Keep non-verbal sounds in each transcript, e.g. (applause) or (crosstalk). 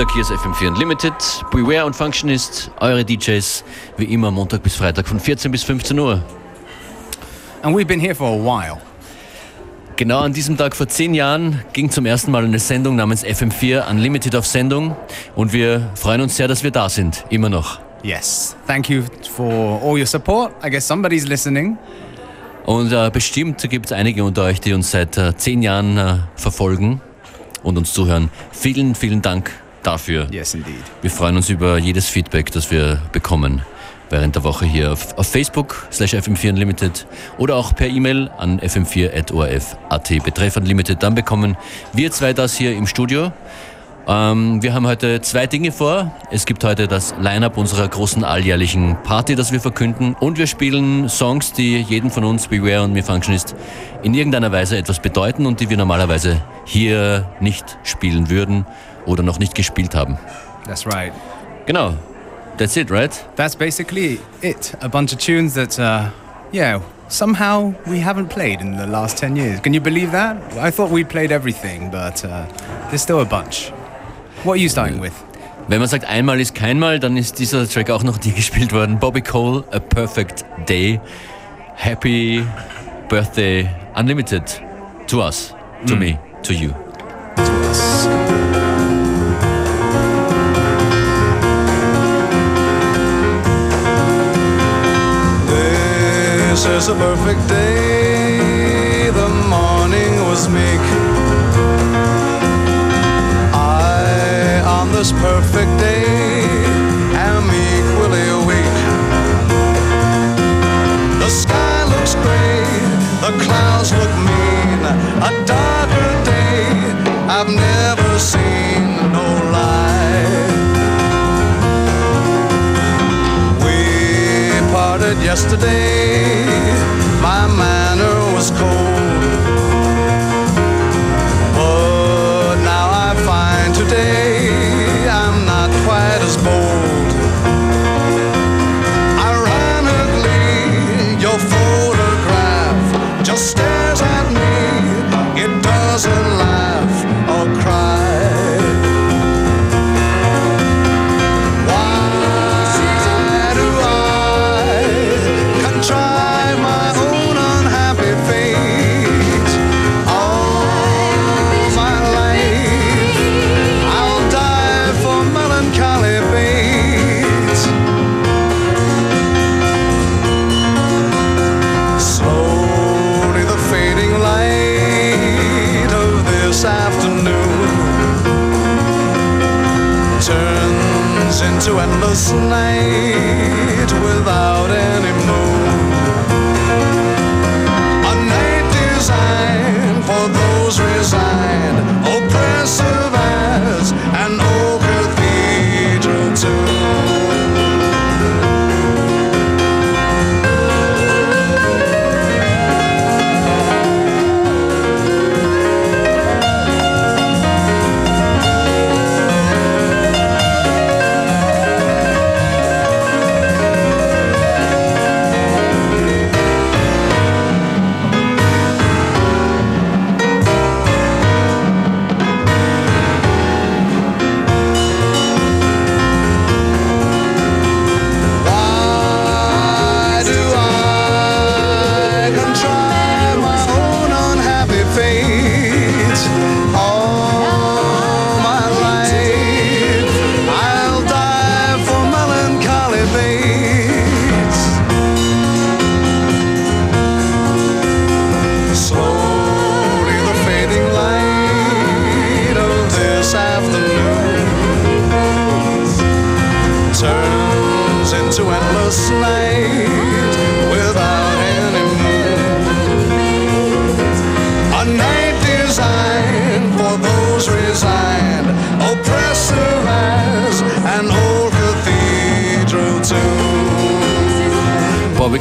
Montag hier ist FM4 Unlimited. Beware und Functionist, eure DJs, wie immer Montag bis Freitag von 14 bis 15 Uhr. And we've been here for a while. Genau an diesem Tag vor zehn Jahren ging zum ersten Mal eine Sendung namens FM4 Unlimited auf Sendung und wir freuen uns sehr, dass wir da sind, immer noch. Yes. Thank you for all your support. I guess somebody's listening. Und äh, bestimmt gibt es einige unter euch, die uns seit äh, zehn Jahren äh, verfolgen und uns zuhören. Vielen, vielen Dank dafür. Yes, indeed. Wir freuen uns über jedes Feedback, das wir bekommen während der Woche hier auf, auf Facebook slash FM4 Unlimited oder auch per E-Mail an fm4.orf.at betreff Unlimited. Dann bekommen wir zwei das hier im Studio. Ähm, wir haben heute zwei Dinge vor. Es gibt heute das Line-Up unserer großen alljährlichen Party, das wir verkünden. Und wir spielen Songs, die jedem von uns, Beware und Me Functionist, in irgendeiner Weise etwas bedeuten und die wir normalerweise hier nicht spielen würden oder noch nicht gespielt haben. That's right. Genau. That's it, right? That's basically it. A bunch of tunes that, uh, yeah, somehow we haven't played in the last 10 years. Can you believe that? I thought we played everything, but uh, there's still a bunch. What are you starting with? Wenn man sagt, einmal ist keinmal, dann ist dieser Track auch noch nie (laughs) gespielt worden. Bobby Cole, A Perfect Day. Happy Birthday Unlimited. To us, to me, to you. To us. This is a perfect day. The morning was meek. I, on this perfect day, am equally weak. The sky looks gray, the clouds look mean. A darker day I've never seen. No yesterday. My manner was cold. Into endless night without any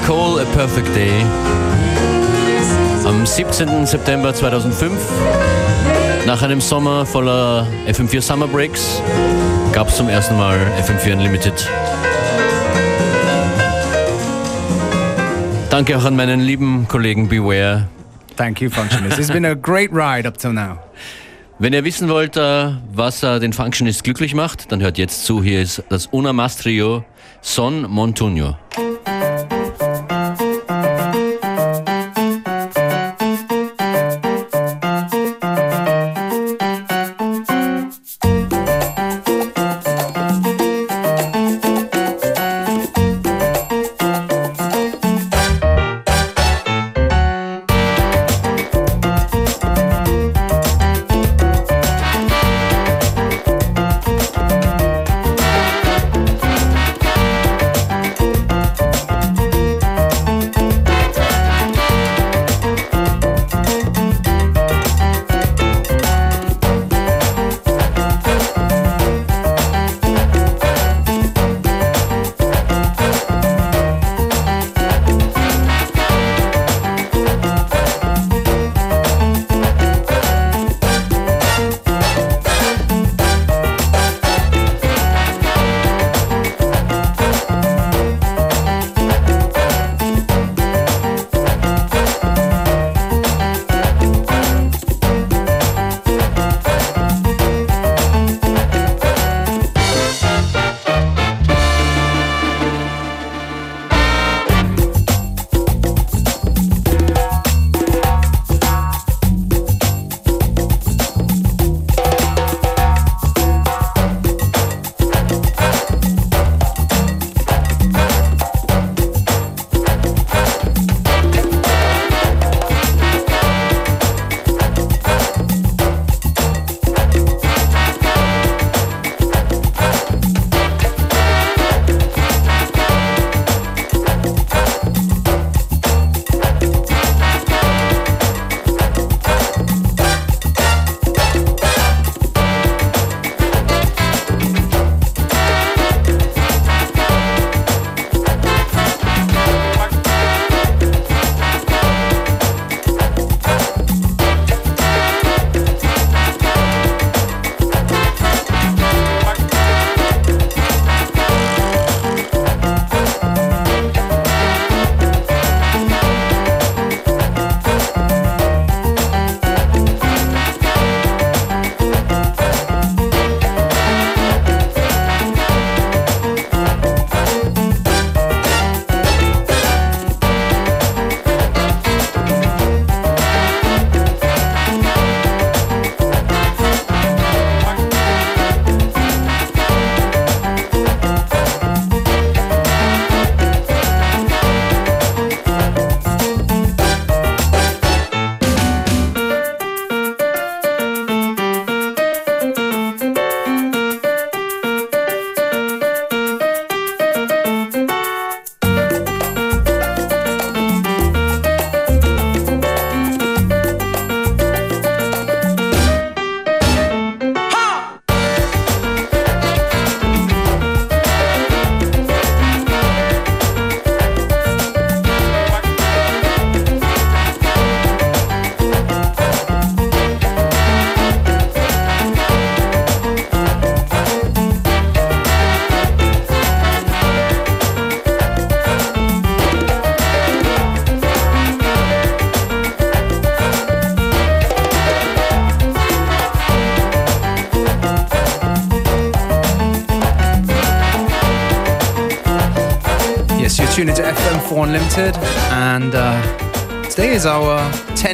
Cole, A Perfect Day. Am 17. September 2005, nach einem Sommer voller FM4 Summer Breaks, gab es zum ersten Mal FM4 Unlimited. Danke auch an meinen lieben Kollegen Beware. Thank you, Functionist. it's been a great ride up till now. Wenn ihr wissen wollt, äh, was äh, den Functionist glücklich macht, dann hört jetzt zu. Hier ist das Una Mastrio Son Montuño.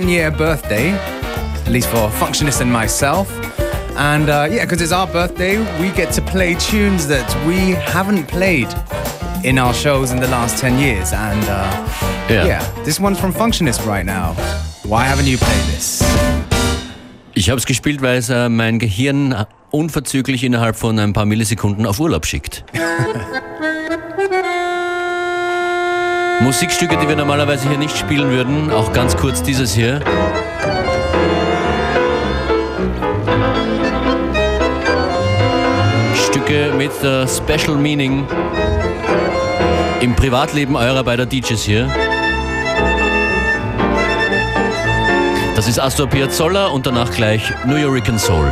10 year birthday, at least for Functionist and myself. And uh, yeah, because it's our birthday, we get to play tunes that we haven't played in our shows in the last 10 years. And uh, yeah. yeah, this one's from Functionist right now. Why haven't you played this? Ich habe es gespielt, weil es äh, mein Gehirn unverzüglich innerhalb von ein paar Millisekunden auf Urlaub schickt. (laughs) Musikstücke, die wir normalerweise hier nicht spielen würden. Auch ganz kurz dieses hier. Stücke mit uh, Special Meaning im Privatleben eurer beider DJs hier. Das ist Astor Piazzolla und danach gleich New Yorican Soul.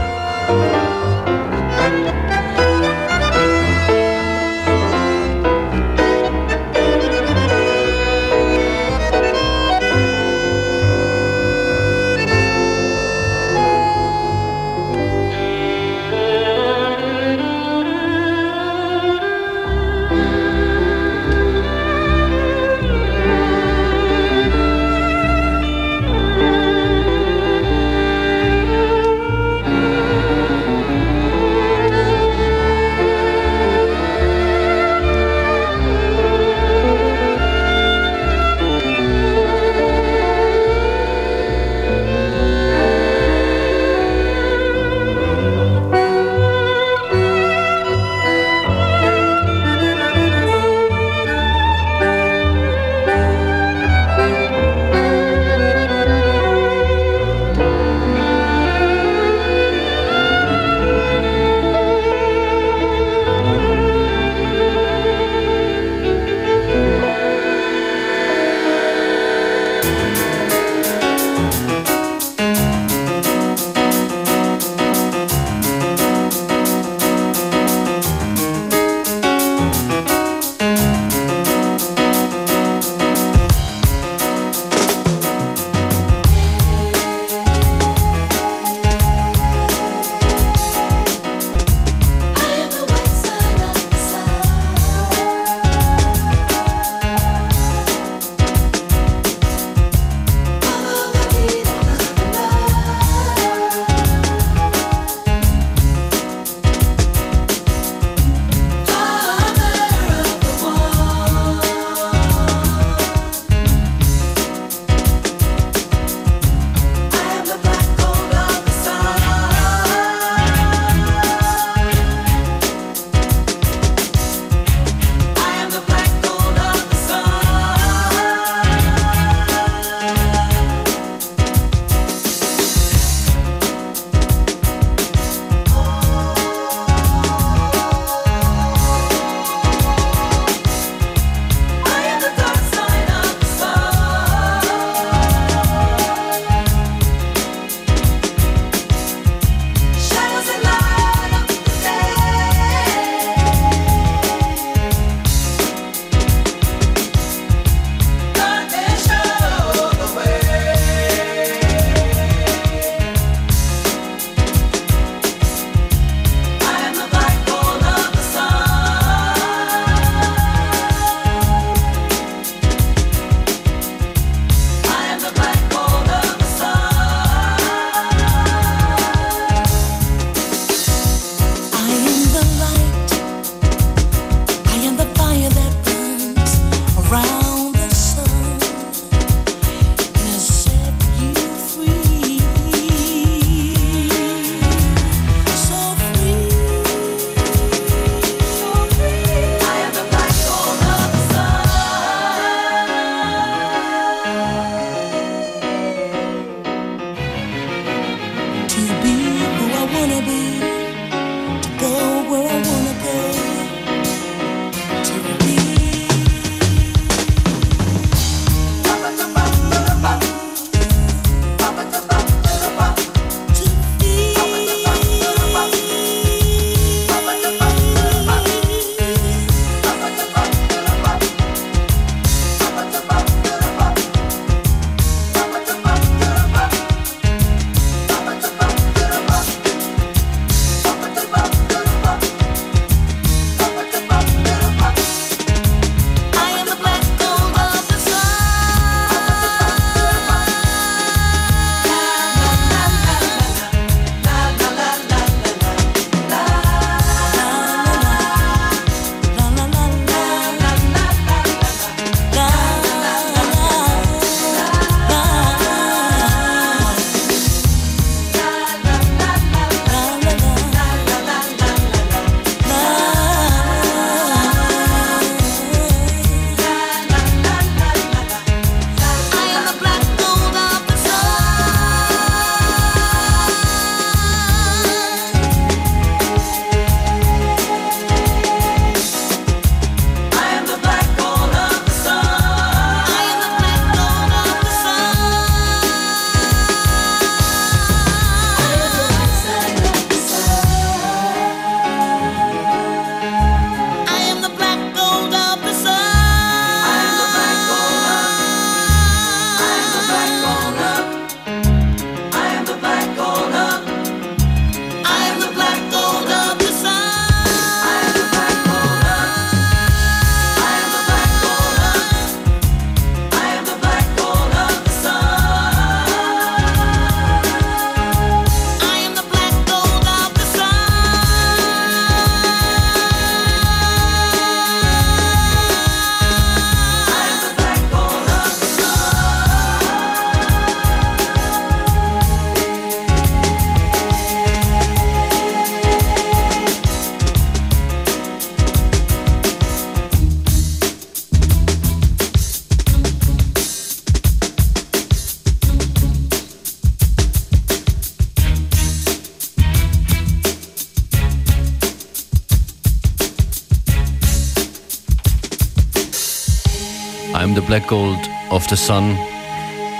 Black Gold of the Sun.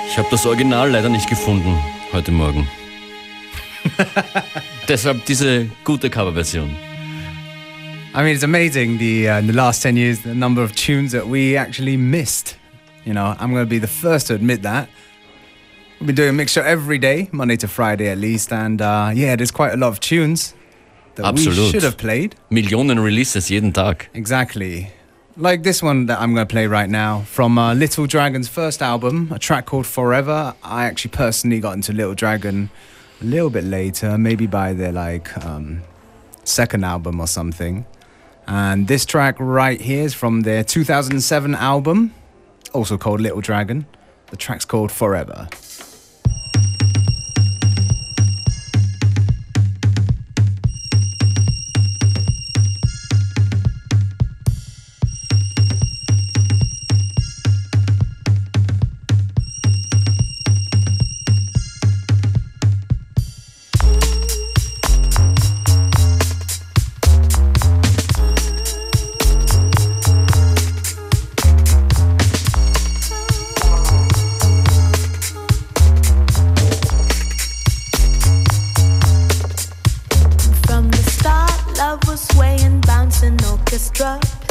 Ich habe das Original leider nicht gefunden heute Morgen. (laughs) Deshalb diese gute Coverversion. I mean, it's amazing the uh, in the last ten years the number of tunes that we actually missed. You know, I'm going to be the first to admit that. We've been doing a mixture every day, Monday to Friday at least, and uh, yeah, there's quite a lot of tunes that Absolut. we should have played. Millionen Releases jeden Tag. Exactly. Like this one that I'm going to play right now from uh, Little Dragon's first album, a track called Forever. I actually personally got into Little Dragon a little bit later, maybe by their like um, second album or something. And this track right here is from their 2007 album, also called Little Dragon. The track's called Forever. just drop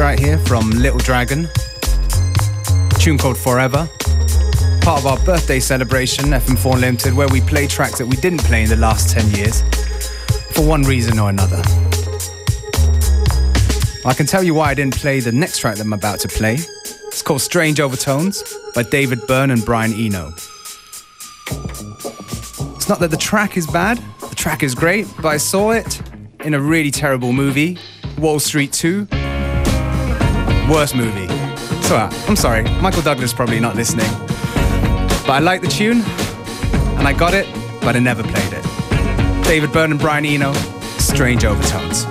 right here from Little Dragon. tune called Forever. Part of our birthday celebration, FM4 Limited, where we play tracks that we didn't play in the last 10 years. for one reason or another. I can tell you why I didn't play the next track that I'm about to play. It's called Strange Overtones by David Byrne and Brian Eno. It's not that the track is bad, the track is great, but I saw it in a really terrible movie, Wall Street 2. Worst movie. So I'm sorry, Michael Douglas probably not listening. But I like the tune, and I got it, but I never played it. David Byrne and Brian Eno, Strange Overtones.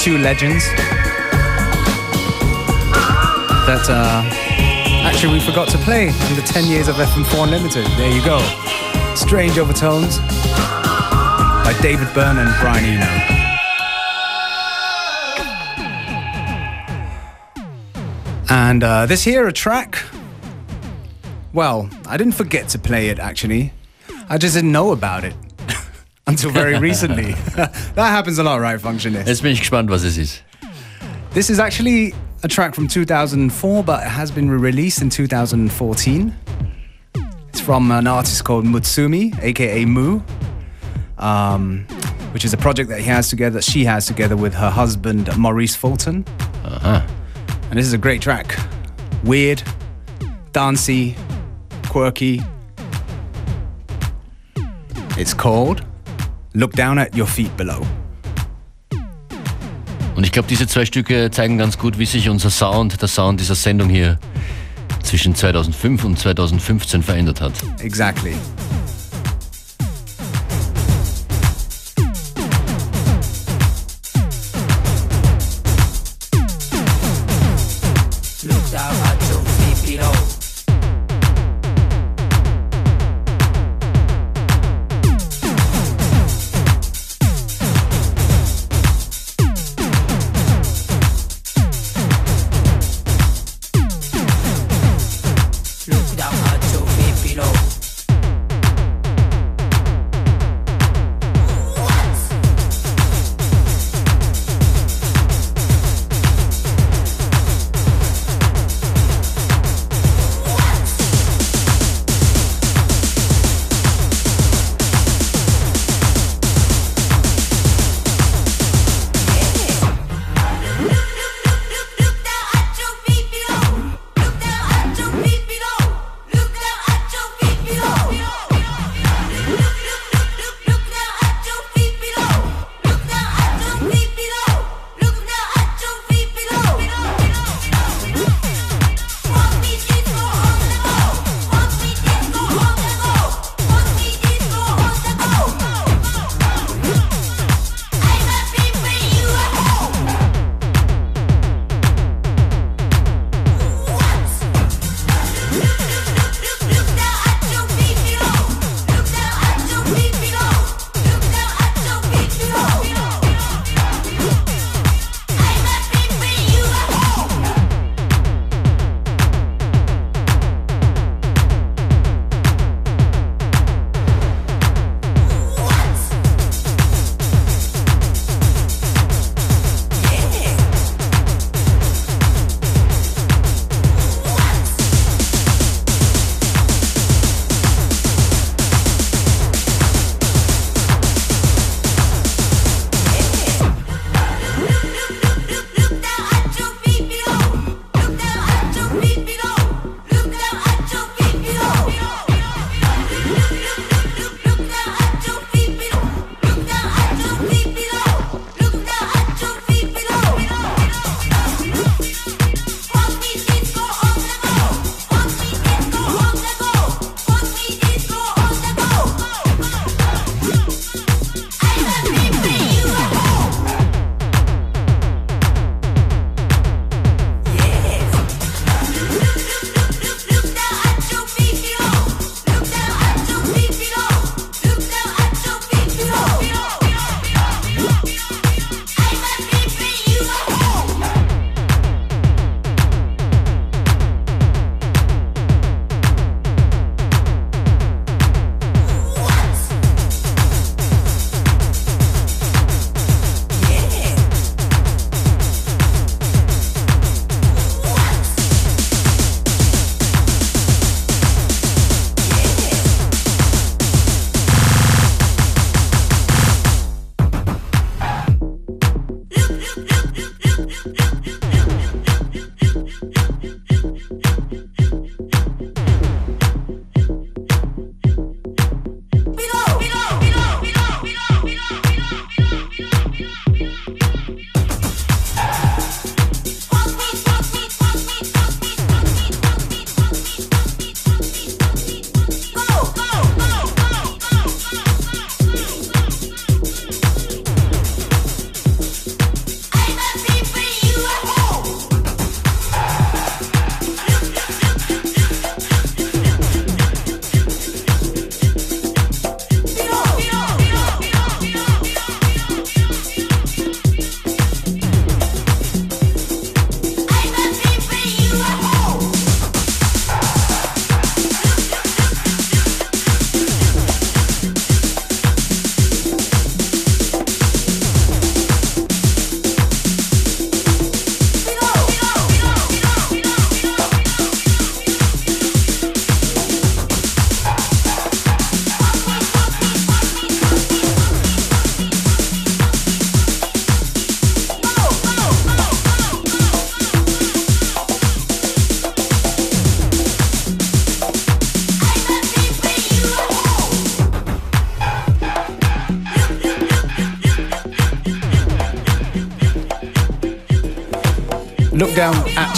Two legends that uh, actually we forgot to play in the 10 years of FM4 Unlimited. There you go. Strange Overtones by David Byrne and Brian Eno. And uh, this here, a track. Well, I didn't forget to play it actually. I just didn't know about it until very recently. (laughs) that happens a lot, right, Functionist? Jetzt bin ich gespannt, was es ist. This is actually a track from 2004, but it has been re-released in 2014. It's from an artist called Mutsumi, aka Mu, um, which is a project that he has together, she has together with her husband Maurice Fulton. Aha. And this is a great track. Weird, dancey, quirky. It's called Look Down at Your Feet Below. Und ich glaube, diese zwei Stücke zeigen ganz gut, wie sich unser Sound, der Sound dieser Sendung hier zwischen 2005 und 2015 verändert hat. Exactly.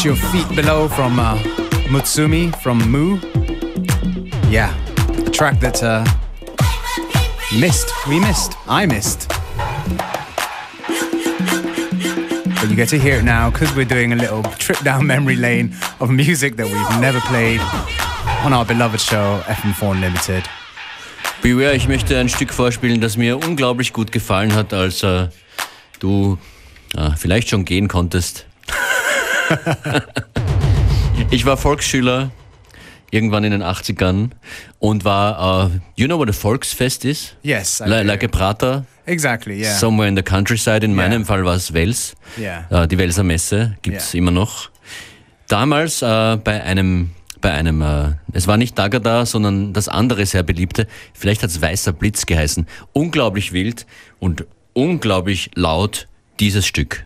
Your feet below from uh, Mutsumi from Moo. Yeah, a track that uh, missed. We missed. I missed. But you get to hear it now because we're doing a little trip down memory lane of music that we've never played on our beloved show FM4 Unlimited. Beware, ich möchte ein Stück vorspielen, das mir unglaublich gut gefallen hat, als äh, du äh, vielleicht schon gehen konntest. (laughs) ich war Volksschüler irgendwann in den 80ern und war, uh, you know what a Volksfest is? Yes. I Like, do. like a Prater, exactly, yeah. somewhere in the countryside. In Yeah. meinem Fall war es Wels. Yeah. Äh, die Welser Messe gibt's Ja. immer noch. Damals äh, bei einem, bei einem, es war nicht Dagada, sondern das andere sehr beliebte, vielleicht hat's Weißer Blitz geheißen. Unglaublich wild und unglaublich laut dieses Stück.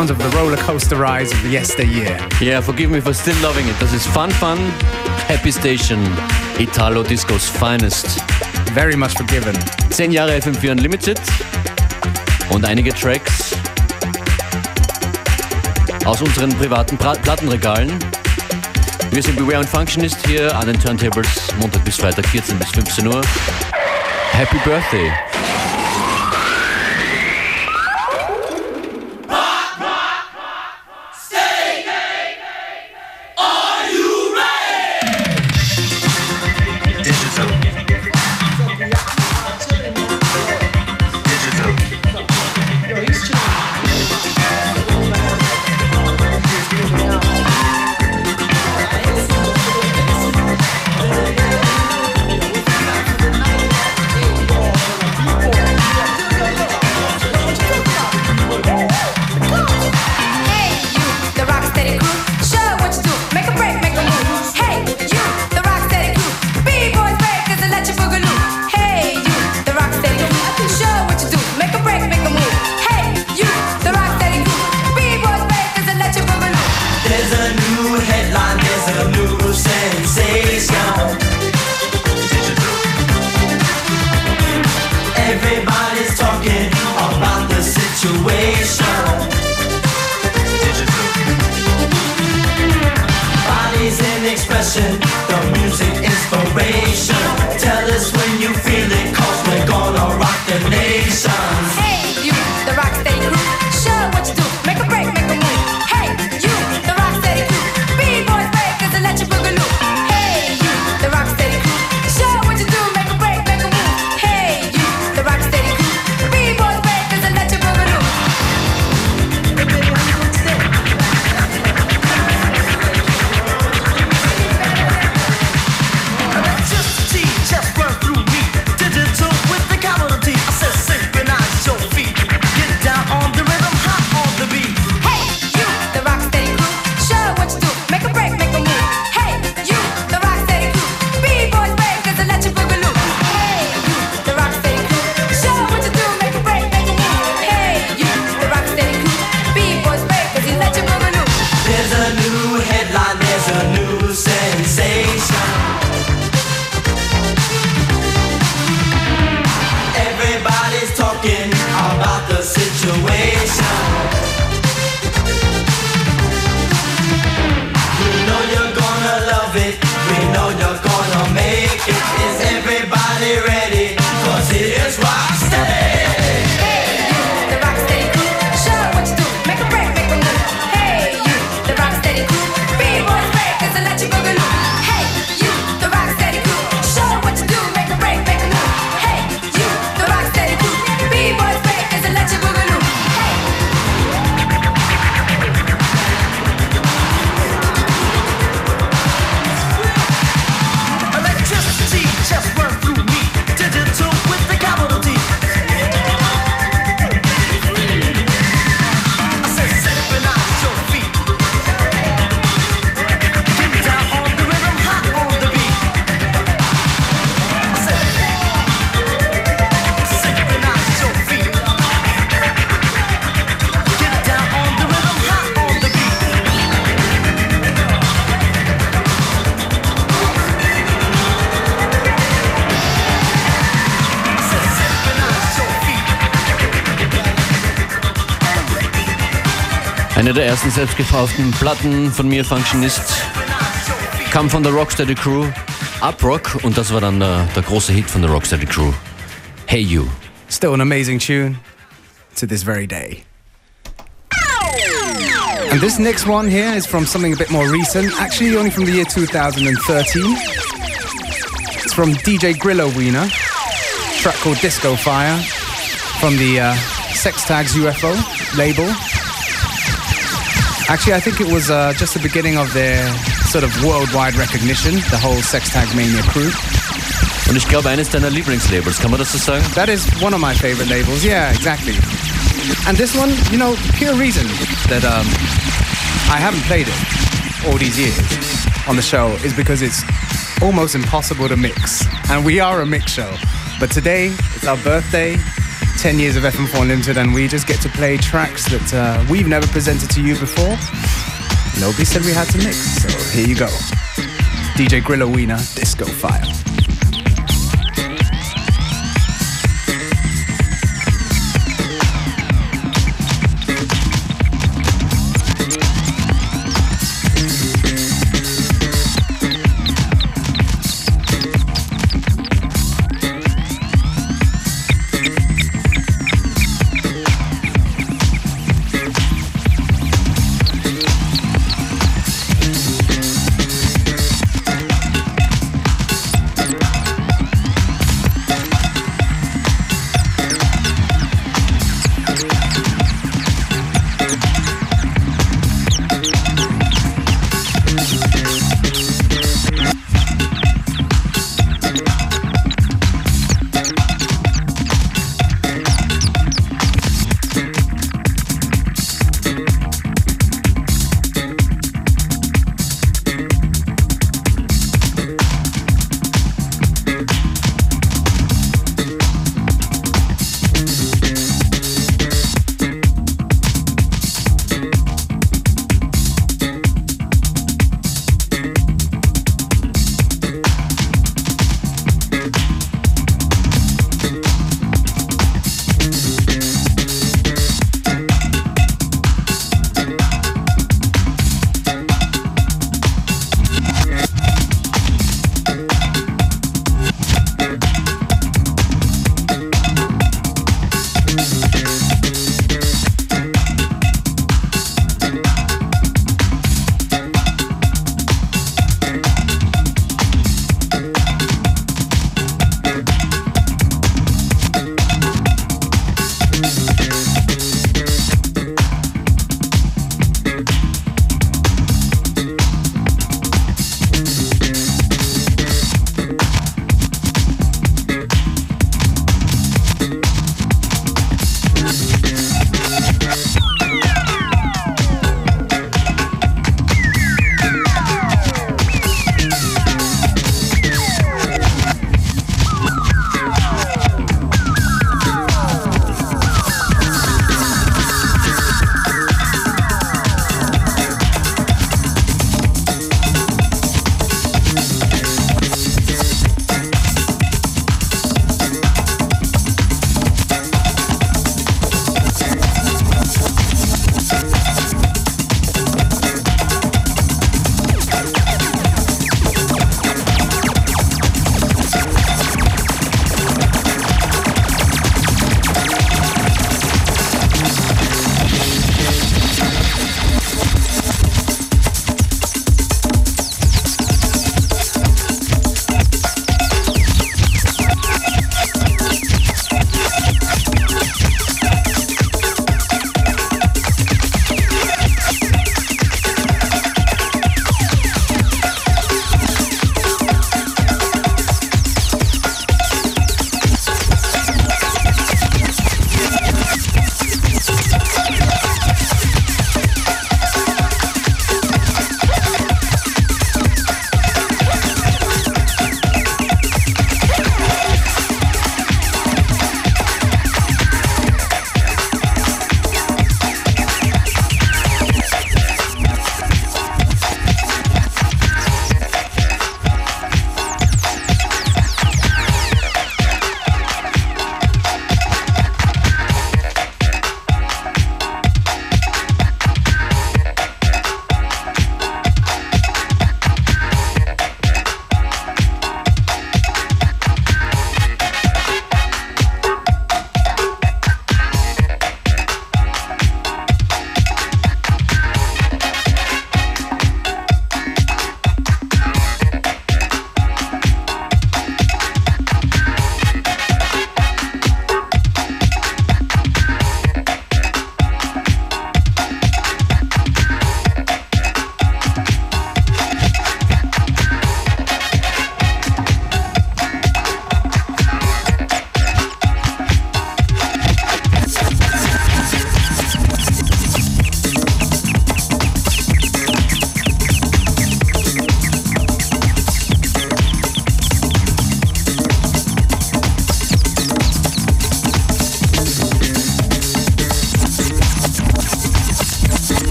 Sound of the roller coaster rides of the yesteryear. Yeah, forgive me for still loving it. Das ist Fun Fun, Happy Station, Italo Discos Finest. Very much forgiven. Zehn Jahre FM4 Unlimited und einige Tracks aus unseren privaten pra Plattenregalen. Wir sind Beware und Functionist hier an den Turntables Montag bis Freitag 14 bis 15 Uhr. Happy Birthday! Der ersten selbstgekauften Platten von mir, Functionist, kam von der Rocksteady Crew, Uprock, und das war dann der, der große Hit von der Rocksteady Crew. Hey You. Still an amazing tune to this very day. And this next one here is from something a bit more recent, actually only from the year 2013. It's from DJ Grillo Wiener, track called Disco Fire, from the uh, Sex Tags UFO label. Actually, I think it was uh, just the beginning of their sort of worldwide recognition, the whole Sex Tag Mania crew. Und ich glaube, eines deiner Lieblingslabels, kann man das so sagen? That is one of my favorite labels, yeah, exactly. And this one, you know, pure reason that um, I haven't played it all these years on the show is because it's almost impossible to mix. And we are a mix show. But today, it's our birthday, 10 years of FM4 Unlimited, and we just get to play tracks that uh, we've never presented to you before. Nobody said we had to mix, so here you go. DJ Grillo Wiener, Disco File. Mm-hmm.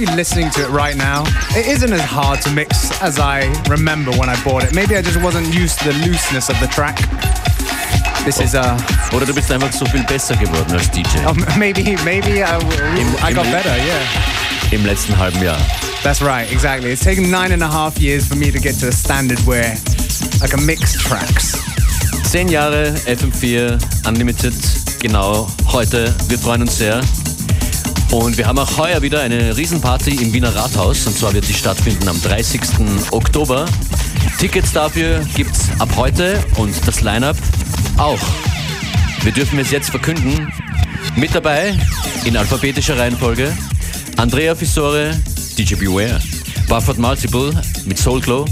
Actually, listening to it right now, it isn't as hard to mix as I remember when I bought it. Maybe I just wasn't used to the looseness of the track. This is uh, Oder du bist einfach so viel besser geworden als DJ (laughs) oh, maybe maybe I, I got im- better. Yeah, im letzten halben Jahr. that's right. Exactly. It's taken nine and a half years for me to get to a standard where I can mix tracks. Zehn Jahre FM4 Unlimited, genau heute. Wir freuen uns sehr. Und wir haben auch heuer wieder eine Riesenparty im Wiener Rathaus. Und zwar wird die stattfinden am 30. Oktober. Tickets dafür gibt's ab heute und das Line-Up auch. Wir dürfen es jetzt verkünden. Mit dabei in alphabetischer Reihenfolge Andrea Fissore, DJ Beware, Bufford Multiple mit Soul Glow,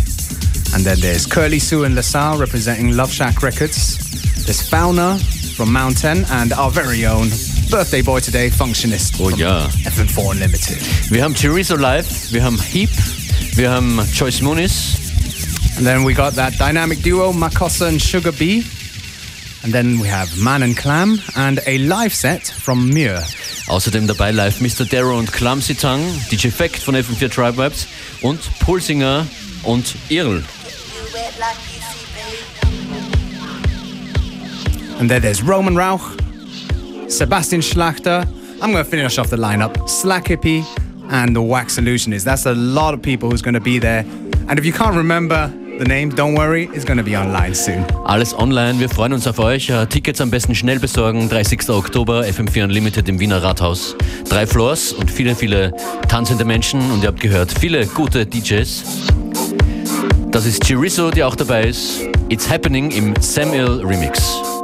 And then there's Curly Sue and LaSalle representing Love Shack Records. There's Fauna from Mountain and our very own birthday boy today, Functionist Oh ja. FM4 Unlimited. Wir haben Chorizo Live, wir haben Heap, wir haben Joyce Muniz, And then we got that dynamic duo, Makossa and Sugar Bee. And then we have Man and Clam and a live set from Muir. außerdem dabei live Mr. Darrow und Clumsy Tongue, DJ Fact von FM4 Tribe Vibes und Pulsinger und Irl. And then there's Roman Rauch, Sebastian Schlachter. I'm going to finish off the lineup. Slack Hippie and the Wax Illusionist. That's a lot of people who's going to be there. And if you can't remember the name, don't worry, it's going to be online soon. Alles online, wir freuen uns auf euch. Äh, Tickets am besten schnell besorgen. 30. Oktober, FM4 Unlimited im Wiener Rathaus. Drei Floors und viele, viele tanzende Menschen. Und ihr habt gehört, viele gute DJs. Das ist Chiriso, die auch dabei ist. It's Happening im Samuel Remix.